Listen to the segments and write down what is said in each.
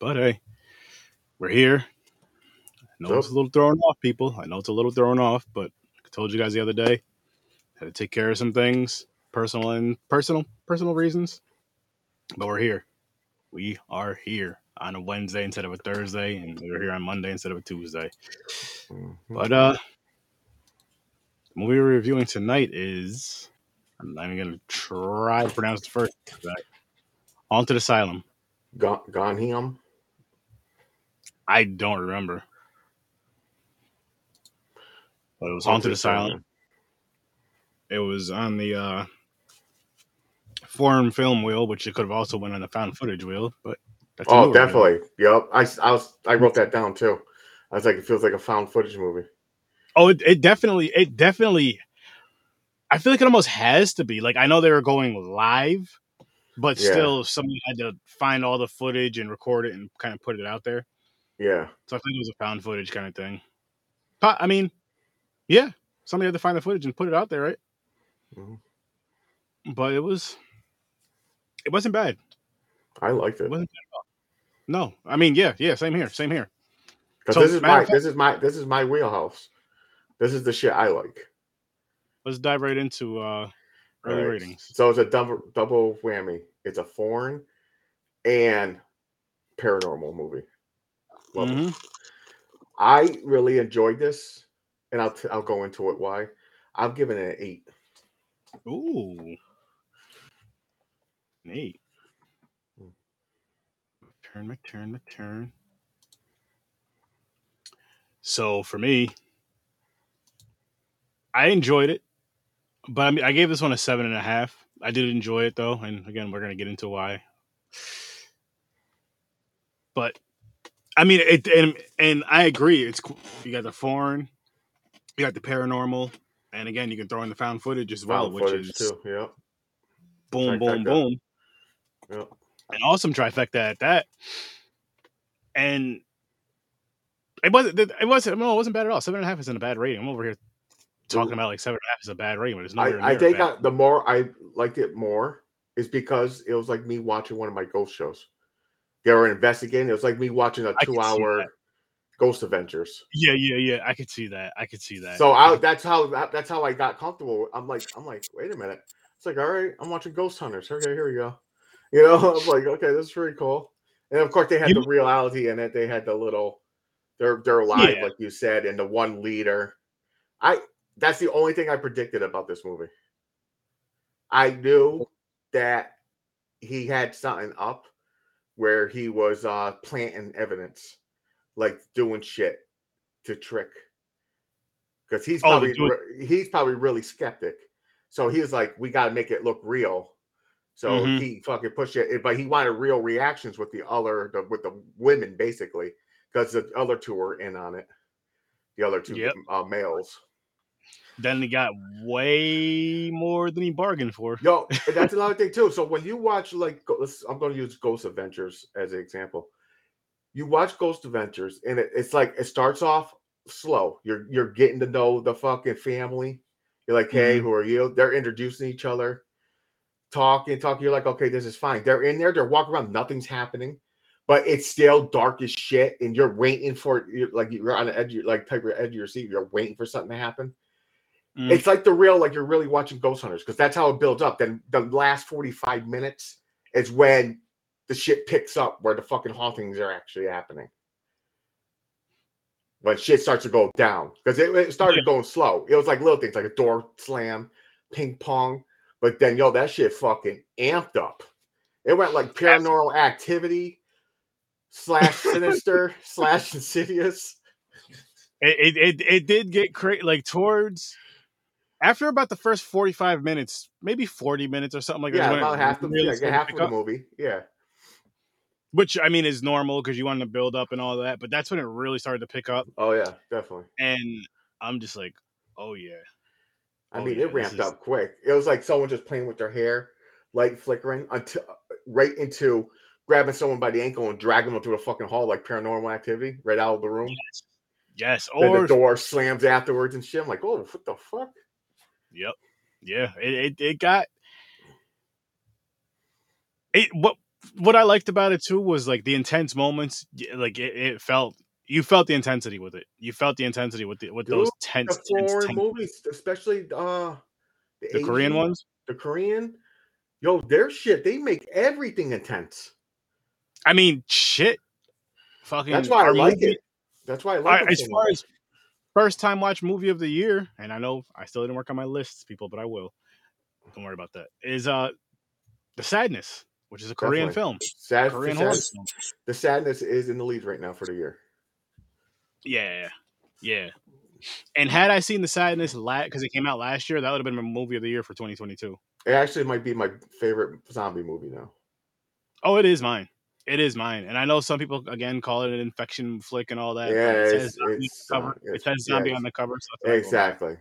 But hey, we're here. I know it's a little thrown off, people. I know it's a little thrown off, but I told you guys the other day had to take care of some things, personal and personal personal reasons. But we're here. We are here on a Wednesday instead of a Thursday, and we're here on Monday instead of a Tuesday. Mhm. But uh the movie we're reviewing tonight is I'm not even gonna try to pronounce the first Haunted Asylum. Gone, gone him. I don't remember. But it was Haunted Asylum. It was on the uh foreign film wheel, which it could have also went on the found footage wheel, but that's Oh, definitely. Yep. I, I was I wrote that down too. I was like, it feels like a found footage movie. Oh, it, it definitely, it definitely. I feel like it almost has to be. Like I know they were going live, but Yeah. still, somebody had to find all the footage and record it and kind of put it out there. Yeah. So I think it was a found footage kind of thing. I mean, yeah, somebody had to find the footage and put it out there, right? Mhm. But it was, it wasn't bad. I liked It it. wasn't bad at all. No, I mean, yeah, yeah, same here, same here. So, this is my fact- this is my this is my wheelhouse. This is the shit I like. Let's dive right into uh early Right. ratings. So it's a double double whammy. It's a foreign and paranormal movie. Love it. Mhm. I really enjoyed this, and I'll t- I'll go into it why. I'm giving it an eight. Ooh. Hmm. Turn, my turn, my turn. So for me, I enjoyed it, but I mean, I gave this one a seven and a half. I did enjoy it though, and again, we're gonna get into why. But I mean, it and and I agree. It's cool. you got the foreign, you got the paranormal, and again, you can throw in the found footage as well, Found which is too. Yep. boom, boom, boom, Yep. an awesome trifecta at that. And it wasn't. It wasn't. No, it wasn't bad at all. Seven and a half isn't a bad rating. I'm over here talking about like seven and a half is a bad rating, but it's not. I, I think. I, the more I liked it more is because it was like me watching one of my ghost shows. They were investigating. It was like me watching a two-hour. Ghost Adventures. Yeah, yeah, yeah. I could see that. I could see that. So I, that's how that's how I got comfortable. I'm like, I'm like, wait a minute. It's like, all right, I'm watching Ghost Hunters. Okay, here we go. You know, I'm like, okay, this is pretty cool. And of course, they had You- the reality in it. They had the little, they're they're alive, Yeah. like you said, and the one leader. I that's the only thing I predicted about this movie. I knew that he had something up where he was uh planting evidence, like doing shit to trick. Because he's Oh, probably re- he's probably really skeptic. So he was like, we gotta make it look real. So Mhm. he fucking pushed it, but he wanted real reactions with the other the, with the women basically, because the other two were in on it. The other two Yep. uh, males. Then he got way more than he bargained for. Yo, that's another thing too. So when you watch like, let's, I'm going to use Ghost Adventures as an example. You watch Ghost Adventures, and it, it's like it starts off slow. You're you're getting to know the fucking family. You're like, hey, Mhm. who are you? They're introducing each other, talking, talking. You're like, okay, this is fine. They're in there. They're walking around. Nothing's happening, but it's still dark as shit, and you're waiting for you're like you're on the edge, you're like type of edge of your seat. You're waiting for something to happen. Mm. It's like the real, like you're really watching Ghost Hunters because that's how it builds up. Then the last 45 minutes is when the shit picks up where the fucking hauntings are actually happening. When shit starts to go down because it, it started going slow. It was like little things like a door slam, ping pong, but then yo, that shit fucking amped up. It went like paranormal activity slash sinister slash insidious. it, it, it, it did get crazy. Like towards after about the first forty five minutes, maybe forty minutes or something like that. yeah, when about half the really yeah, half of the movie. Yeah. which I mean is normal because you want to build up and all that. But that's when it really started to pick up, Oh yeah, definitely. and I'm just like, oh yeah, I Oh, mean, yeah, it ramped is- up quick. It was like someone just playing with their hair, light flickering, until right into grabbing someone by the ankle and dragging them through the fucking hall like paranormal activity, right out of the room. yes, Then or the door slams afterwards and shit. I'm like, oh, what the fuck? Yep. Yeah. It, it it got it what what I liked about it too was like the intense moments. Like it, it felt you felt the intensity with it. You felt the intensity with the with Dude, those tense, the foreign tense, movies, especially uh the, the Korean ones. The Korean, yo, their shit. They make everything intense. I mean, shit. Fucking. That's why I like movie, it. That's why I like I, it. As far as first time watch movie of the year, and I know I still didn't work on my lists, people, but I will. Don't worry about that. Is uh the sadness, which is a Korean Definitely. film. Sad, Korean horror film. The sadness is in the lead right now for the year. Yeah, yeah. And had I seen the sadness lat because it came out last year, that would have been my movie of the year for 2022. It actually might be my favorite zombie movie now. Oh, it is mine. It is mine, and I know some people again call it an infection flick and all that. Yeah, it says zombie, it's, cover. Uh, it says zombie on the cover. So exactly.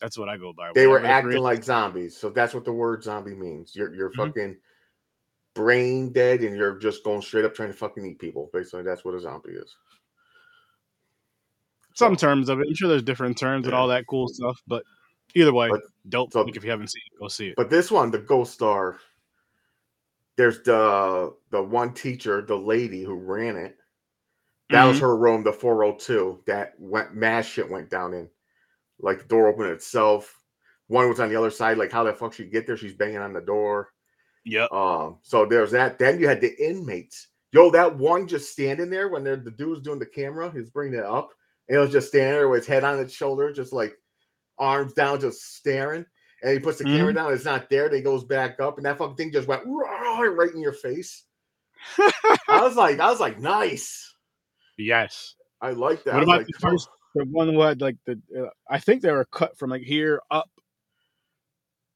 That's what I go by. They were acting like zombies, so that's what the word zombie means. You're you're mm-hmm. fucking brain dead, and you're just going straight up trying to fucking eat people. Basically, that's what a zombie is. Some so, terms of it. I'm sure there's different terms yeah. and all that cool stuff, but either way, but, dope. So, if you haven't seen it, go see it. But this one, the Ghost Star, there's the the one teacher, the lady who ran it. That mm-hmm. was her room, the 402. That went mass shit went down in. Like the door opened itself. One was on the other side. Like how the fuck she get there? She's banging on the door. Yeah. Um. So there's that. Then you had the inmates. Yo, that one just standing there when the dude's doing the camera. He's bringing it up, and it was just standing there with his head on its shoulder, just like arms down, just staring. And he puts the mm-hmm. camera down. It's not there. Then he goes back up, and that fucking thing just went right in your face. I was like, I was like, nice. Yes. I like that. What about like, the first the one who had like the uh, I think they were cut from like here up.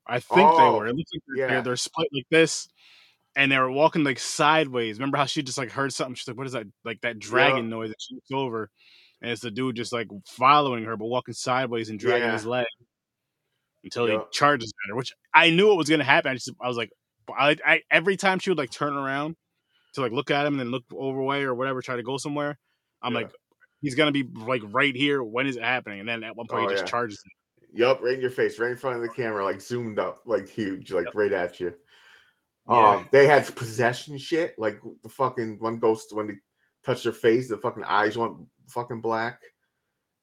I think oh, they were. It looks like they're, yeah. they're, they're split like this, and they were walking like sideways. Remember how she just like heard something? She's like, "What is that? Like that dragon yeah. noise?" That she looks over, and it's the dude just like following her, but walking sideways and dragging yeah. his leg until he charges at her. Which I knew it was gonna happen. I just I was like, I, I every time she would like turn around to like look at him and then look over way or whatever, try to go somewhere. I'm like, he's gonna be like right here. When is it happening? And then at one point oh, he just yeah. charges. Yup, right in your face, right in front of the camera, like zoomed up, like huge, like yep. right at you. Yeah. Um, they had possession shit, like the fucking one ghost when they touched their face, the fucking eyes went fucking black.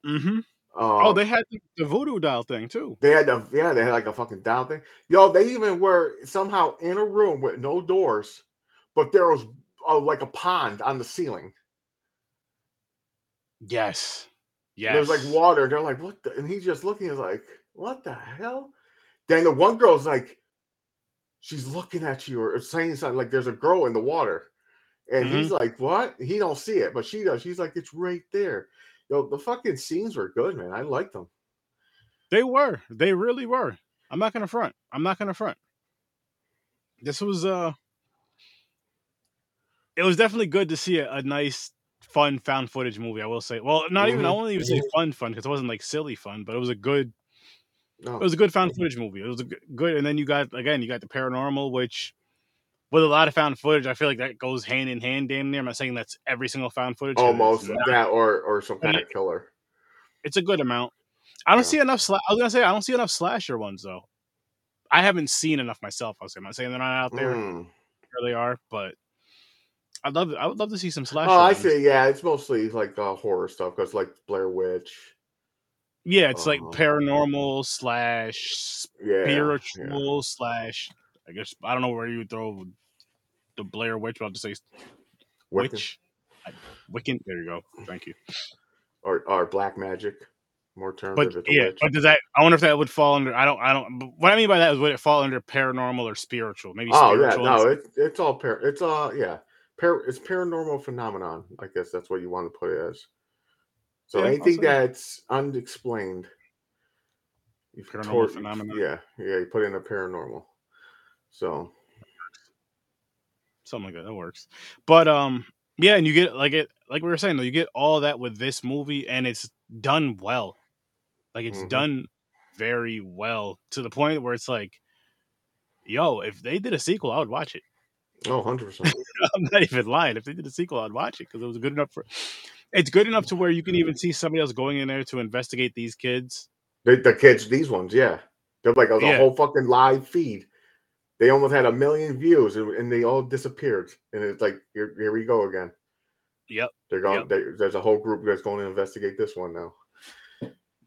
Mm-hmm. Um, oh, they had the voodoo doll thing too. They had the yeah, they had like a fucking doll thing. Yo, they even were somehow in a room with no doors, but there was uh, like a pond on the ceiling. Yes. Yes. There's like water. They're like, what the? And he's just looking, he's like, what the hell? Then the one girl's like, she's looking at you or saying something like there's a girl in the water. And mm-hmm. he's like, what? He don't see it, but she does. She's like, it's right there. Yo, the fucking scenes were good, man. I liked them. They were. They really were. I'm not gonna front. I'm not gonna front. This was uh it was definitely good to see a, a nice fun found footage movie. I will say. Well, not even. I mm-hmm. won't even say fun fun because it wasn't like silly fun, but it was a good. No. It was a good found footage movie. It was a good, and then you got again, you got the paranormal, which with a lot of found footage, I feel like that goes hand in hand, damn near. I'm not saying that's every single found footage. Almost that, or or some kind of killer. It's a good amount. I don't yeah. see enough. Sla- I was gonna say I don't see enough slasher ones though. I haven't seen enough myself. I was I'm not saying they're not out there. Mm. Sure they are, but I'd love. I would love to see some slasher. Oh, I see. Yeah, it's mostly like uh, horror stuff because like Blair Witch. Yeah, it's like uh-huh. paranormal slash yeah, spiritual yeah. slash. I guess I don't know where you would throw the Blair Witch. But I'll just say witch. Wiccan. There you go. Thank you. Or or black magic. More terms. But yeah, witch. but does that? I wonder if that would fall under. I don't. I don't. What I mean by that is, would it fall under paranormal or spiritual? Maybe. Oh spiritual yeah, no, it, it's all par. It's all yeah par- it's paranormal phenomenon. I guess that's what you want to put it as. So yeah, anything that's unexplained, paranormal phenomenon. Yeah, yeah, you put in a paranormal. So something like that. That works. But um, yeah, and you get like it, like we were saying though, you get all that with this movie, and it's done well. Like it's mm-hmm. done very well to the point where it's like, yo, if they did a sequel, I would watch it. Oh, 100%. I'm not even lying. If they did a sequel, I'd watch it because it was good enough for. It's good enough to where you can even see somebody else going in there to investigate these kids. The, the kids, these ones, yeah. They're like a, yeah. whole fucking live feed. They almost had a million views, and, and they all disappeared. And it's like, here, here we go again. Yep. They're going. Yep. They, there's a whole group that's going to investigate this one now.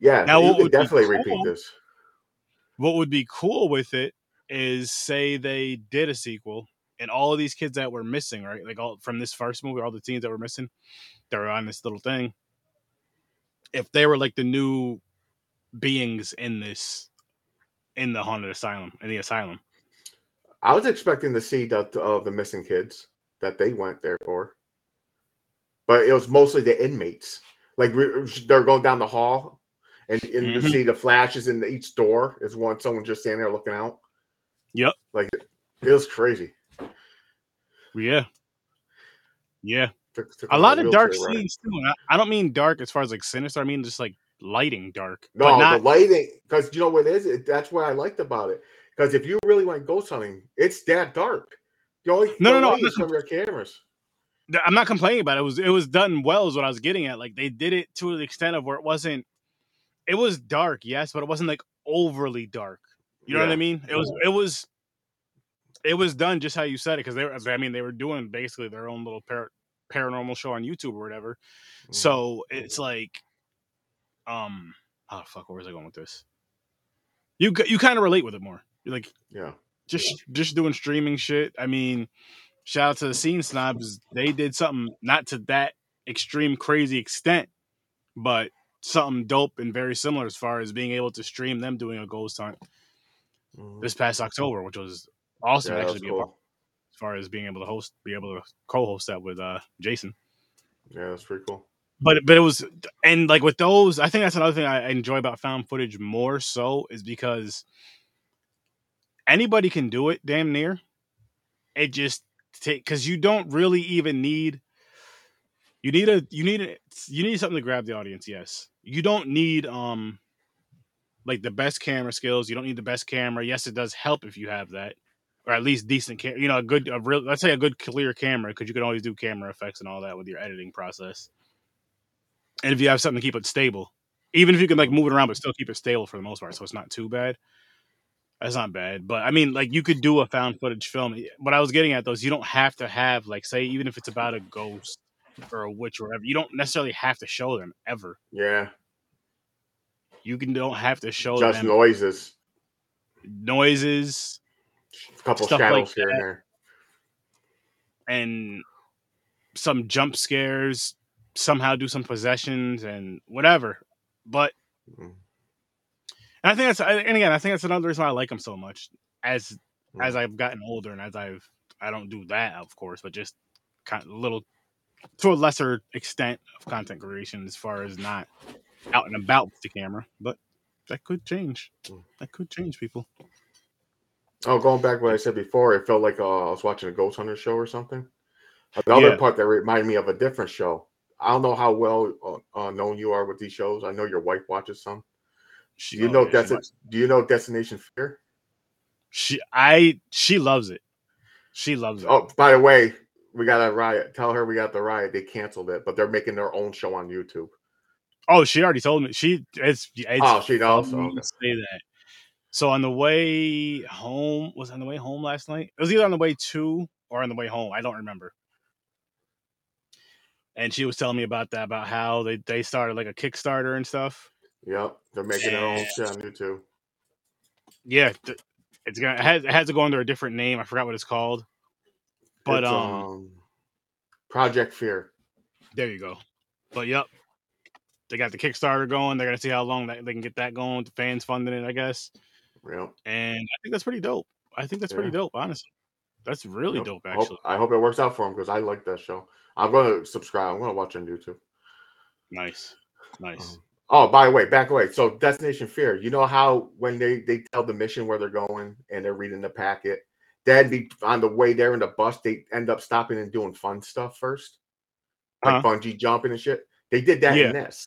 Yeah, Now, you could definitely repeat this. What would be cool with it is say they did a sequel and all of these kids that were missing, right? Like all from this first movie, all the teens that were missing, they're on this little thing. If they were like the new beings in this in the haunted asylum, in the asylum. I was expecting to see that of the missing kids that they went there for, but it was mostly the inmates. Like they're going down the hall, and, and you Mhm. see the flashes in each door is one someone just standing there looking out. Yep. Like it was crazy. Yeah. Yeah. Took- took A lot of dark scenes too. I- I don't mean dark as far as like sinister. I mean just like lighting dark. No, but not the lighting, because you know what it is? It, that's what I liked about it. Because if you really went ghost hunting, it's that dark. The only No, no, no, light I'm from your cameras. I'm not complaining about it. It was it was done well is what I was getting at. Like they did it to the extent of where it wasn't it was dark, yes, but it wasn't like overly dark. You know what I mean? It was it was it was done just how you said it because they were I mean they were doing basically their own little par- paranormal show on YouTube or whatever. Mhm. So it's like um oh fuck where was I going with this? You you kind of relate with it more. Like yeah, just just doing streaming shit. I mean, shout out to the scene snobs. They did something not to that extreme crazy extent, but something dope and very similar as far as being able to stream them doing a ghost hunt Mhm. this past October, which was awesome Yeah, actually be cool. as far as being able to host, be able to co-host that with uh Jason. Yeah, that's pretty cool. But but it was and like with those, I think that's another thing I enjoy about found footage more so is because anybody can do it damn near. It just take because you don't really even need you need a you need a, you need something to grab the audience. Yes, you don't need um like the best camera skills. You don't need the best camera. Yes, it does help if you have that, or at least decent camera. You know, a good a real let's say a good clear camera because you can always do camera effects and all that with your editing process. And if you have something to keep it stable, even if you can like move it around but still keep it stable for the most part, so it's not too bad. That's not bad, but I mean, like you could do a found footage film. What I was getting at though is you don't have to have like say even if it's about a ghost or a witch or whatever, you don't necessarily have to show them ever. Yeah, You can don't have to show just them noises, noises a couple Stuff like shadows here that. and there. and some jump scares, somehow do some possessions and whatever. But Mhm. And I think that's and again I think that's another reason why I like them so much. As Mhm. as I've gotten older and as I've I don't do that of course, but just kind of little to a lesser extent of content creation as far as not out and about with the camera. But that could change. Mm. That could change people. Oh, going back to what I said before, it felt like uh, I was watching a Ghost Hunter show or something. Another Yeah. part that reminded me of a different show. I don't know how well uh, uh, known you are with these shows. I know your wife watches some. She, Do you oh, know that's it? Do you know Destination Fear? She I she loves it. She loves it. Oh, by the way, we got a riot. Tell her we got the riot. They canceled it, but they're making their own show on YouTube. Oh, she already told me. She it's, it's Oh, she knows? Okay. say that. So on the way home was on the way home last night. It was either on the way to or on the way home. I don't remember. And she was telling me about that, about how they they started like a Kickstarter and stuff. Yep, they're making their own Yeah. shit on YouTube. Yeah, it's gonna it has, it has to go under a different name. I forgot what it's called. But It's, um, Project Fear. there you go. But yep, they got the Kickstarter going. They're gonna see how long that they can get that going. with The fans funding it, I guess. Real. and I think that's pretty dope. I think that's pretty dope, honestly. That's really Yep. dope, I hope- actually. I hope it works out for them because I like that show. I'm gonna subscribe. I'm gonna watch on YouTube. Nice, nice. Um, Oh, by the way, back away. So Destination Fear, you know how when they they tell the mission where they're going and they're reading the packet, then be on the way there in the bus, they end up stopping and doing fun stuff first, like Uh-huh. bungee jumping and shit. They did that Yeah. in this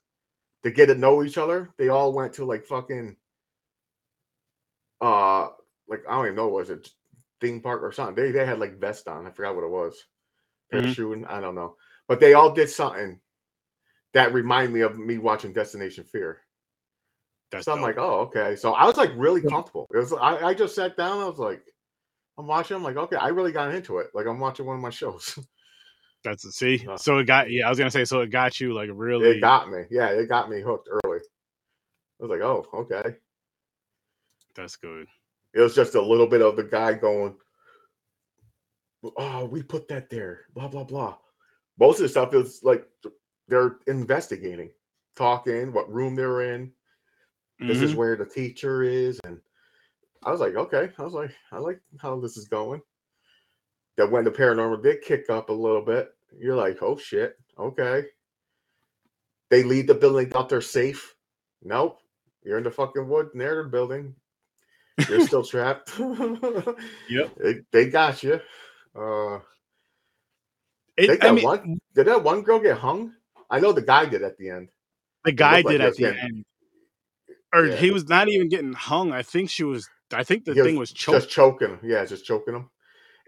to get to know each other. They all went to like fucking, uh, like I don't even know was it theme park or something. They they had like vest on. I forgot what it was, parachuting. I don't know, but they all did something that reminded me of me watching Destination Fear. That's So I'm like, oh, okay. So I was like really comfortable. It was I, I just sat down. I was like, I'm watching. I'm like, okay, I really got into it. Like I'm watching one of my shows. That's it. See, uh, so it got yeah. I was gonna say, so it got you like really. It got me. Yeah, it got me hooked early. I was like, oh, okay. That's good. It was just a little bit of the guy going, oh, we put that there, blah blah blah. Most of the stuff is like they're investigating, talking, what room they're in. Mm-hmm. This is where the teacher is, and I was like, okay. I was like, I like how this is going. That when the paranormal did kick up a little bit, you're like, oh shit, okay. They leave the building, thought they're safe. Nope, you're in the fucking wood near the building. You're still trapped. yep, they, they got you. Uh, it, I mean, one, did that one girl get hung? I know the guy did at the end. The guy did like at the end. Or yeah. he was not even getting hung. I think she was. I think the he thing was, was choking. Just choking. Yeah, just choking him.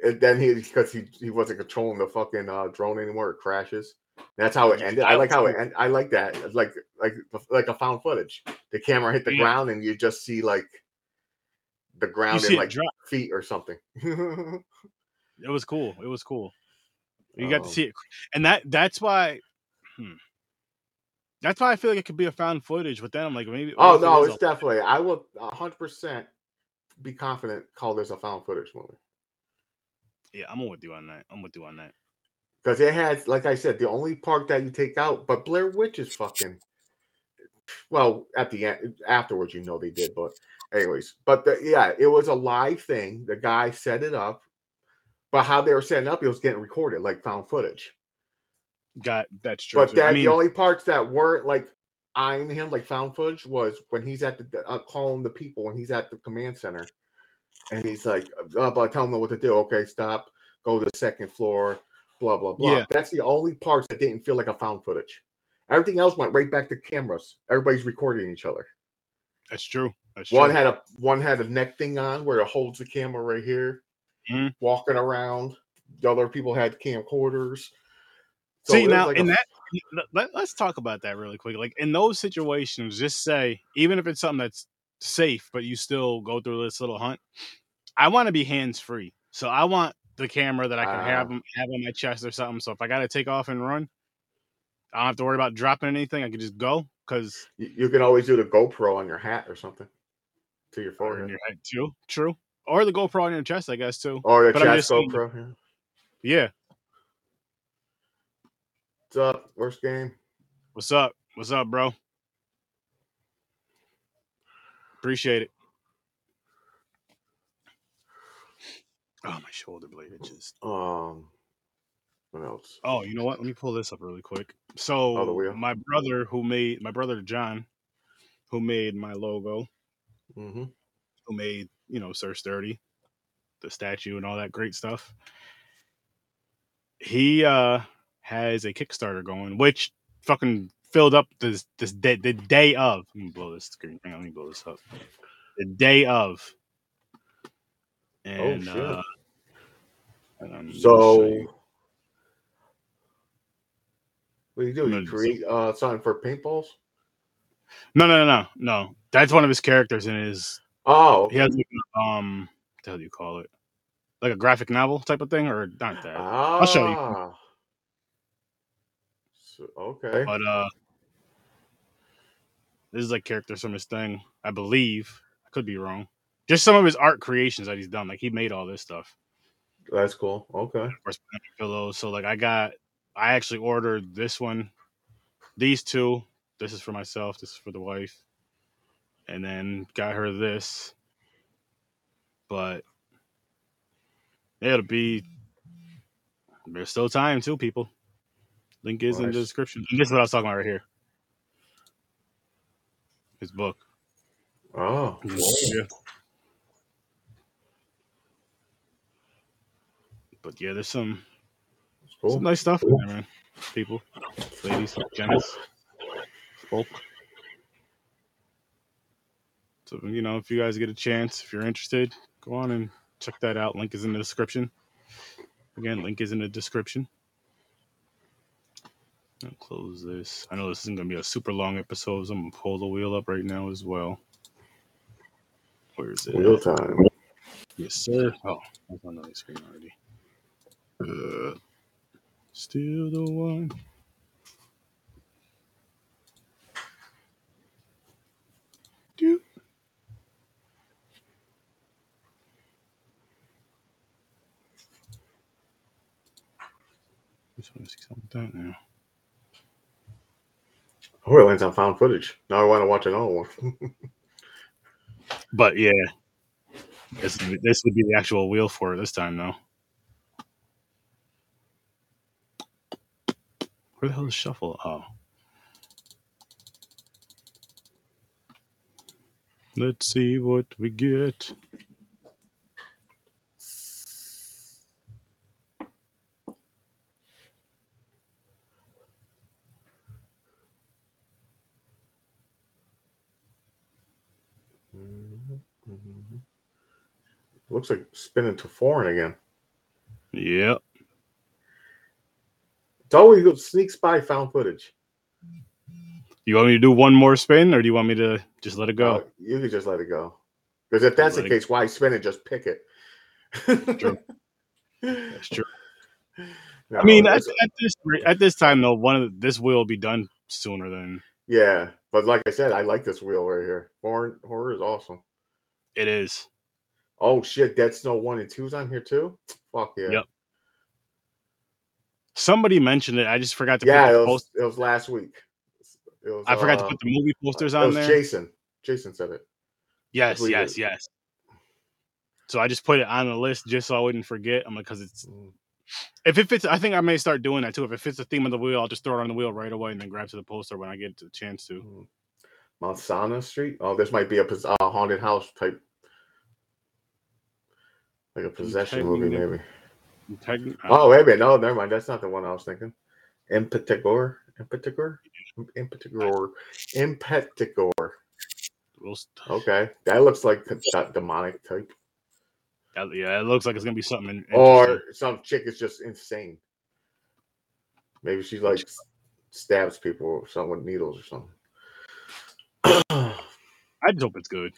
And then he because he he wasn't controlling the fucking uh, drone anymore. It crashes. That's how it ended. I like how it ended. I like that. It's like like like a found footage. The camera hit the yeah. ground and you just see like the ground in like drop. feet or something. it was cool. It was cool. You got to um see it, and that that's why. Hmm. That's why I feel like it could be a found footage. But then I'm like, maybe. Oh no, it's a- definitely. I will 100 percent be confident. Call this a found footage movie. Yeah, I'm with you on that. I'm with you on that. Because it has, like I said, the only part that you take out, but Blair Witch is fucking. Well, at the end, afterwards, you know they did, but anyways, but the, yeah, it was a live thing. The guy set it up, but how they were setting up, it was getting recorded, like found footage. Got that's true. But that I mean, the only parts that weren't like eyeing him, like found footage, was when he's at the uh, calling the people when he's at the command center, and he's like, uh, "But tell them what to do. Okay, stop. Go to the second floor. Blah blah blah." Yeah. That's the only parts that didn't feel like a found footage. Everything else went right back to cameras. Everybody's recording each other. That's true. That's one true. had a one had a neck thing on where it holds the camera right here, mm-hmm. walking around. The other people had camcorders. So See now like in a, that let, us talk about that really quick. Like in those situations, just say even if it's something that's safe, but you still go through this little hunt. I want to be hands free, so I want the camera that I can uh, have have on my chest or something. So if I got to take off and run, I don't have to worry about dropping anything. I can just go because you, can always do the GoPro on your hat or something to your forehead. Your head too, true. Or the GoPro on your chest, I guess too. Or the chest GoPro. Saying, yeah. What's up? Worst game. What's up? What's up, bro? Appreciate it. Oh, my shoulder blade itches. Um, what else? Oh, you know what? Let me pull this up really quick. So, oh, my brother, who made my brother John, who made my logo, mm-hmm. who made you know Sir Sturdy, the statue and all that great stuff. He uh has a Kickstarter going, which fucking filled up this this day the day of. Let me blow this screen. Hang on, let me blow this up. The day of. Oh, and, oh shit. Uh, and so what do you do? You create uh, something for paintballs? No, no, no, no, no. That's one of his characters in his. Oh, he has um, what the hell do you call it? Like a graphic novel type of thing, or not that? Ah. I'll show you. So, okay. But uh, this is like characters from his thing, I believe. I could be wrong. Just some of his art creations that he's done. Like he made all this stuff. That's cool. Okay. Pillows. So like I got, I actually ordered this one, these two. This is for myself. This is for the wife, and then got her this. But it'll be. There's still time too, people. Link is in the description. And this is what I was talking about right here. His book. Oh, yeah. But yeah, there's some, cool. some nice stuff in there, man. People, ladies, gents, folk. So you know, if you guys get a chance, if you're interested, go on and check that out. Link is in the description. Again, link is in the description. I'll close this. I know this isn't gonna be a super long episode, so I'm gonna pull the wheel up right now as well. Where is it? Wheel time. Yes, sir. Oh, I on the screen already. Uh, still the one. Do. Just want to see something like that now. Oh, it lands on found footage. Now I want to watch another one. But yeah, this this would be the actual wheel for it this time, though. Where the hell is shuffle? Oh, let's see what we get. Looks like spinning to foreign again. Yep. It's always good sneaks by found footage. You want me to do one more spin, or do you want me to just let it go? Uh, you can just let it go. Because if that's the Let case, why spin it? Just pick it. True. That's true. No, I mean, at, at this at this time though, one of the, this wheel will be done sooner than yeah, but like I said, I like this wheel right here. Horror, horror is awesome. it is. Oh shit, Dead Snow one and two's on here too. Fuck yeah. Yep. Somebody mentioned it. I just forgot to Yeah, put it the was, post. it was last week. Was, I forgot to uh, put the movie posters on there. Jason. Jason said it. Yes, yes, it. yes. So I just put it on the list just so I wouldn't forget. I'm like, because it's Mm. if it fits, I think I may start doing that too. If it fits the theme of the wheel, I'll just throw it on the wheel right away and then grab to the poster when I get the chance to. Mm. Mount Sana Street. Oh, this might be a uh, haunted house type, like a possession movie, maybe. Oh, wait a minute. No, never mind. That's not the one I was thinking. Impetigore. Impetigore. we'll s- Okay, that looks like a that demonic type, yeah, it looks like it's gonna be something. or some chick is just insane. Maybe she like stabs people or something with needles or something. I just hope it's good.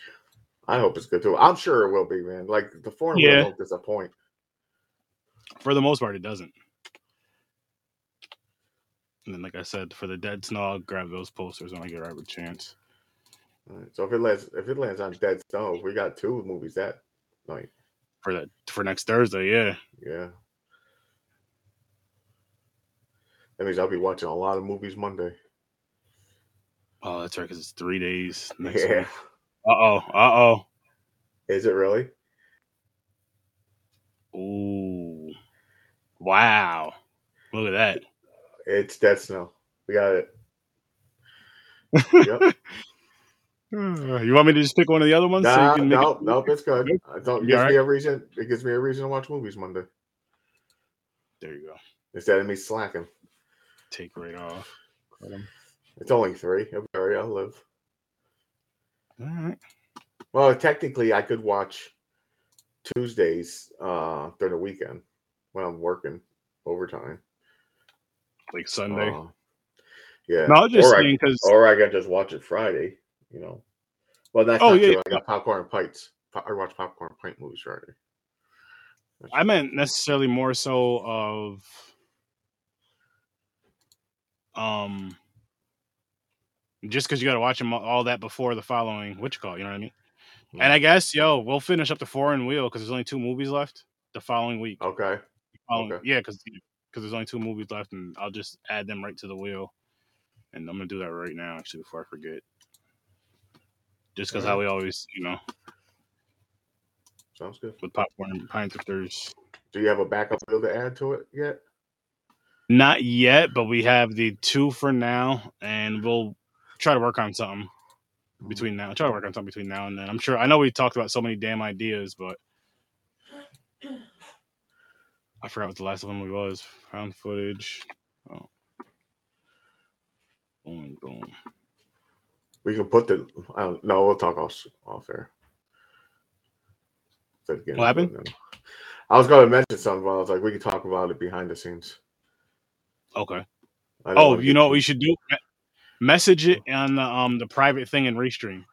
I hope it's good too. I'm sure it will be, man. Like the foreign Yeah. will disappoint. For the most part, it doesn't. And then, like I said, for the Dead Snow, I'll grab those posters when I get right with chance. All right, So if it lands, if it lands on Dead Snow, we got two movies that night. For that, for next Thursday, yeah. Yeah. That means I'll be watching a lot of movies Monday. Oh, that's right, because it's three days next Yeah. week. Uh oh, uh oh. Is it really? oh. Ooh, wow! Look at that. It's Dead Snow. We got it. Yep. you want me to just pick one of the other ones? so you Nah, can make no, it- nope, it's good. I don't. It gives all me a reason. It gives me a reason to watch movies Monday There you go. instead of me slacking. Take right off. It's only three. I'll live. All right. Well, technically, I could watch Tuesdays uh, during the weekend when I'm working overtime. Like Sunday. Uh, yeah. no, I was just or, saying because I, or I can just watch it Friday. You know. Well, that's Oh, not yeah, true. I got popcorn and pints. I watch popcorn and pint movies Friday. That's I meant necessarily more so of um just because you got to watch them all that before the following what you call it, you know what I mean? And I guess yo, we'll finish up the foreign wheel because there's only two movies left the following week. Okay. Following- okay. Yeah, because because there's only two movies left, and I'll just add them right to the wheel. And I'm gonna do that right now, actually, before I forget. Just because how we always, you know, Sounds good. with popcorn and pints, if there's Do you have a backup bill to add to it yet? Not yet, but we have the two for now, and we'll try to work on something between now. Try to work on something between now and then. I'm sure. I know we talked about so many damn ideas, but I forgot what the last one we was. Found footage. Oh. Boom, boom. We can put the. I don't, no, we'll talk off off air. What happened? I was going to mention something, but I was like, we can talk about it behind the scenes. Okay. Oh, you know what we should do? Message it on the um the private thing and restream.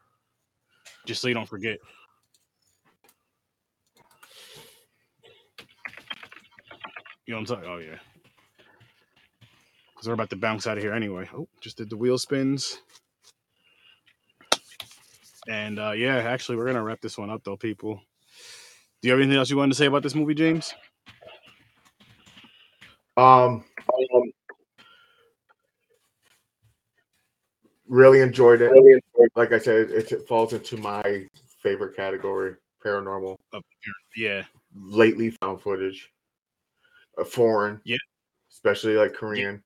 Just so you don't forget. You know what I'm talking? Oh yeah. Cause we're about to bounce out of here anyway. Oh, just did the wheel spins. And uh, yeah, actually, we're gonna wrap this one up though, people. Do you have anything else you wanted to say about this movie, James? Um, um really enjoyed it. Like I said, it, it falls into my favorite category, paranormal. Yeah. Lately found footage. Uh, foreign. Yeah. Especially like Korean.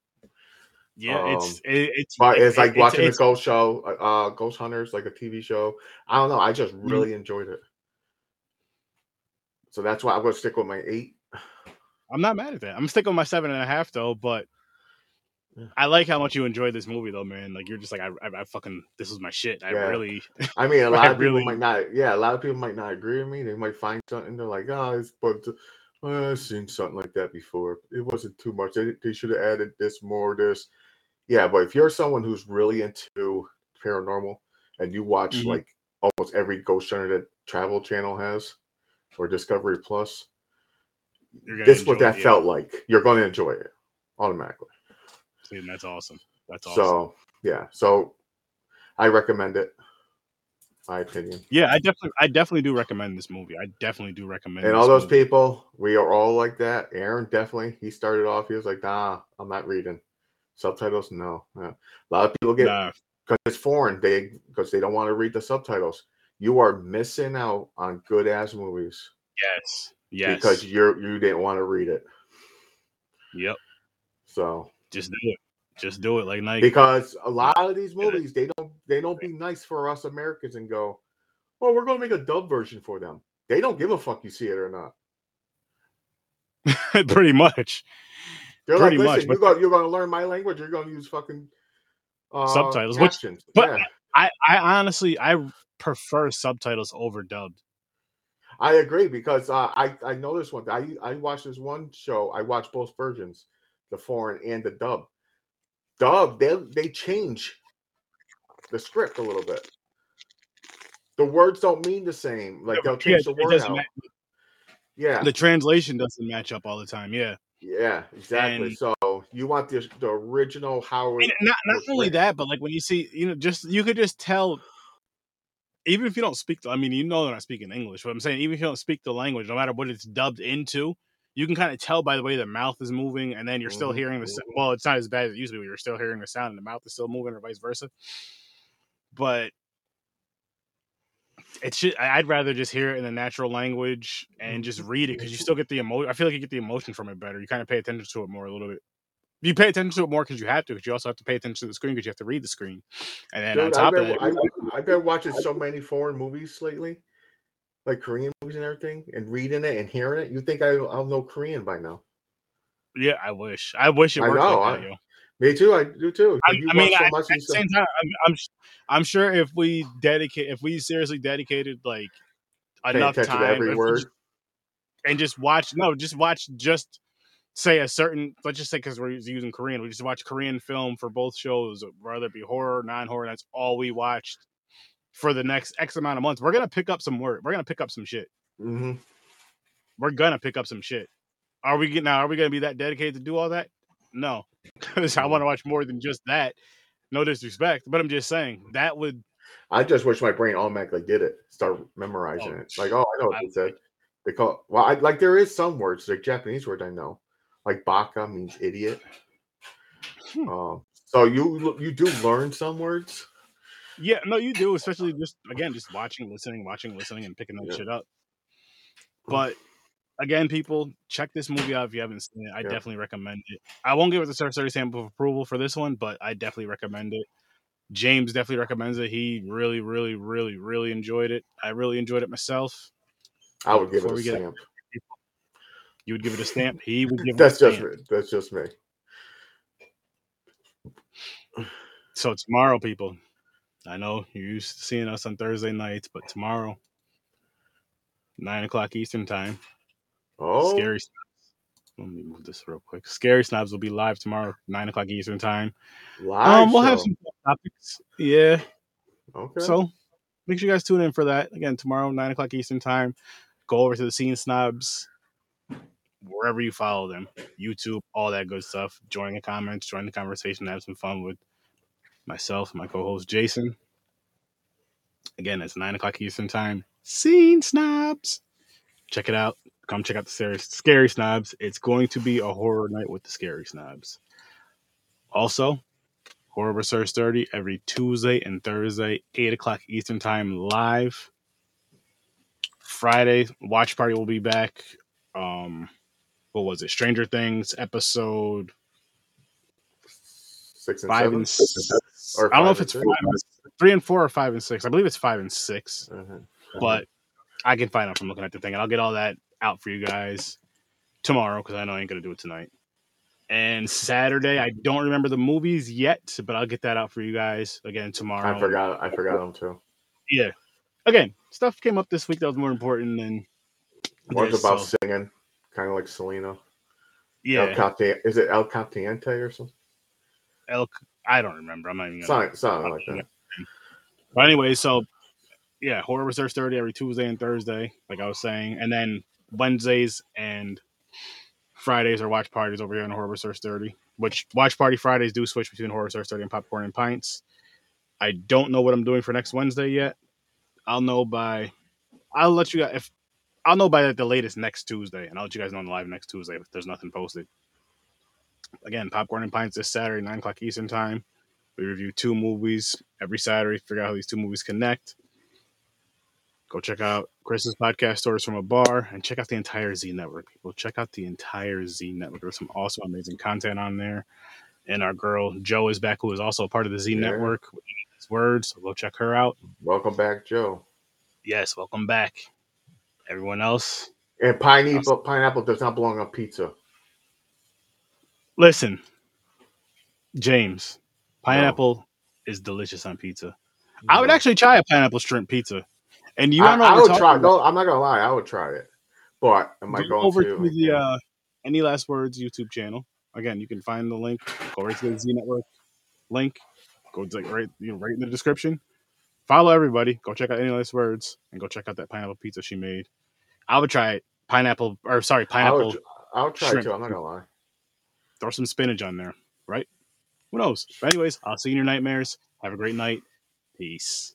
Yeah, Um, it's it, it's But it's like it- watching it's, the Ghost Show, uh, uh, Ghost Hunters, like a TV show. I don't know. I just Mm-hmm. really enjoyed it. So that's why I'm going to stick with my eight. I'm not mad at that. I'm sticking with my seven and a half though, but Yeah. I like how much you enjoyed this movie though, man. Like you're just like I, I, I fucking this is my shit. I Yeah. really I mean, a lot of people really- might not. Yeah, a lot of people might not agree with me. They might find something. They're like, "Oh, it's but uh, I've seen something like that before. It wasn't too much. They, they should have added this more. This, yeah." But if you're someone who's really into paranormal and you watch Mhm. like almost every ghost hunter that Travel Channel has or Discovery Plus, this is what that yeah. felt like. You're going to enjoy it automatically. Dude, that's awesome. That's awesome. So yeah, so I recommend it. My opinion. yeah, I definitely I definitely do recommend this movie. I definitely do recommend it. And all those movie. people, we are all like that. Aaron definitely. He started off. He was like, "Nah, I'm not reading subtitles." No, Yeah. a lot of people get Nah, because it's foreign. They because they don't want to read the subtitles. You are missing out on good ass movies yes. Yes. because you're you didn't want to read it. Yep. So Just do it. Just do it like Nike. because a lot of these movies they don't they don't be nice for us Americans and go, well, we're going to make a dub version for them." They don't give a fuck you see it or not. Pretty much. They're Pretty like, much, listen, but- you go, you're going to learn my language. You're going to use fucking uh, Subtitles, which- but- yeah, I, I honestly I prefer subtitles over dubbed. I agree because uh, I I noticed one. I I watched this one show. I watched both versions, the foreign and the dub. Dub they they change the script a little bit. The words don't mean the same. Like they'll Yeah, change the it word out. ma- Yeah, the translation doesn't match up all the time. Yeah. yeah, exactly. and- so you want the the original how it And not not only written. that, but like when you see, you know, just you could just tell. Even if you don't speak, the, I mean, you know they're not speaking English. But I'm saying, even if you don't speak the language, no matter what it's dubbed into, you can kind of tell by the way the mouth is moving, and then you're still Mhm, hearing the. mhm. Well, it's not as bad as it used to be. You're still hearing the sound, and the mouth is still moving, or vice versa. But it's just, I'd rather just hear it in the natural language and just read it because you still get the emotion. I feel like you get the emotion from it better. You kind of pay attention to it more a little bit. You pay attention to it more because you have to, because you also have to pay attention to the screen because you have to read the screen. And then on top I've of been, that, I've, I've been watching so many foreign movies lately, like Korean movies and everything, and reading it and hearing it. You think I, I'll know Korean by now? yeah, I wish, I wish it I know, like that, I- yo. Me too. I do too. I, I mean, so at the same time, I'm, I'm, I'm sure if we dedicate, if we seriously dedicated like enough time every word. just- and just watch, no, just watch, just say a certain, let's just say because we're using Korean, we just watch Korean film for both shows, whether it be horror, non-horror. That's all we watched for the next X amount of months. We're gonna pick up some work. We're gonna pick up some shit. hmm we're gonna pick up some shit. Are we now? Are we gonna be that dedicated to do all that? No, because I want to watch more than just that. No disrespect, but I'm just saying that would. I just wish my brain automatically did it. Start memorizing Oh, it. Like, oh, I know what they said. They call well, I like there is some words, like Japanese word I know. Like baka means idiot. Hmm. Um, so you you do learn some words. Yeah, no, you do, especially just again, just watching, listening, watching, listening, and picking that Yeah. shit up. But again, people, check this movie out if you haven't seen it. I Yeah. definitely recommend it. I won't give it the Sir Sturdy stamp of approval for this one, but I definitely recommend it. James definitely recommends it. He really, really, really, really enjoyed it. I really enjoyed it myself. I would give it a stamp. You would give it a stamp. He would give it That's a just stamp. me. That's just me. So tomorrow, people, I know you're used to seeing us on Thursday nights, but tomorrow, nine o'clock Eastern time, Oh, Scary Snobs. Let me move this real quick. Scary Snobs will be live tomorrow, nine o'clock Eastern time. live Um, we'll have some topics. Yeah. Okay. So make sure you guys tune in for that again tomorrow, nine o'clock Eastern time. Go over to the Scene Snobs wherever you follow them, YouTube, all that good stuff. Join the comments, join the conversation, have some fun with myself, my co-host Jason. Again, it's nine o'clock Eastern time. Scene snobs. Check it out. Come check out the scary, scary snobs. It's going to be a horror night with the scary snobs. Also, Horror with Sir Sturdy every Tuesday and Thursday, 8 o'clock Eastern Time live. Friday, Watch Party will be back. Um, what was it? Stranger Things episode Six and five seven. and six. Or I don't know if it's and five three and four or five and six. I believe it's five and 6 Mhm. but I can find out from looking at the thing, and I'll get all that out for you guys tomorrow because I know I ain't gonna do it tonight. And Saturday, I don't remember the movies yet, but I'll get that out for you guys again tomorrow. I forgot. I forgot them too. Yeah. Again, stuff came up this week that was more important than One's this, about so, singing, kind of like Selena. Yeah. El. Caliente, is it El Caliente or something? Elk. I don't remember. I'm not even gonna. Something, something like that. But anyway, so yeah, Horror with Sir Sturdy every Tuesday and Thursday, like I was saying. And then Wednesdays and Fridays are watch parties over here on Horror with Sir Sturdy, which watch party Fridays do switch between Horror with Sir Sturdy and Popcorn and Pints. I don't know what I'm doing for next Wednesday yet. I'll know by, I'll let you guys, if I'll know by the latest next Tuesday, and I'll let you guys know on the live next Tuesday if there's nothing posted. Again, Popcorn and Pints this Saturday, 9 o'clock Eastern Time. We review two movies every Saturday, figure out how these two movies connect. Go check out Chris's podcast, Stories from a Bar, and check out the entire Z Network. People, check out the entire Z Network. There's some awesome, amazing content on there. And our girl Joe is back, who is also a part of the Z Yeah. Network. words, so go check her out. Welcome back, Joe. Yes, welcome back. Everyone else, And pineapple, pineapple does not belong on pizza. Listen, James, pineapple is delicious on pizza. I would actually try a pineapple shrimp pizza. And you I, know I would try. about? No, I'm not gonna lie. I would try it, but am I going over to? to, the uh, Any Last Words YouTube channel. Again, you can find the link. Go right to the Z Network link. Go to, like, right, you know, right in the description. Follow everybody. Go check out Any Last Words and go check out that pineapple pizza she made. I would try it. Pineapple, or sorry, I pineapple. would, I would try it too. I'm not gonna lie. Throw some spinach on there, right? Who knows? But anyways, I'll see you in your nightmares. Have a great night. Peace.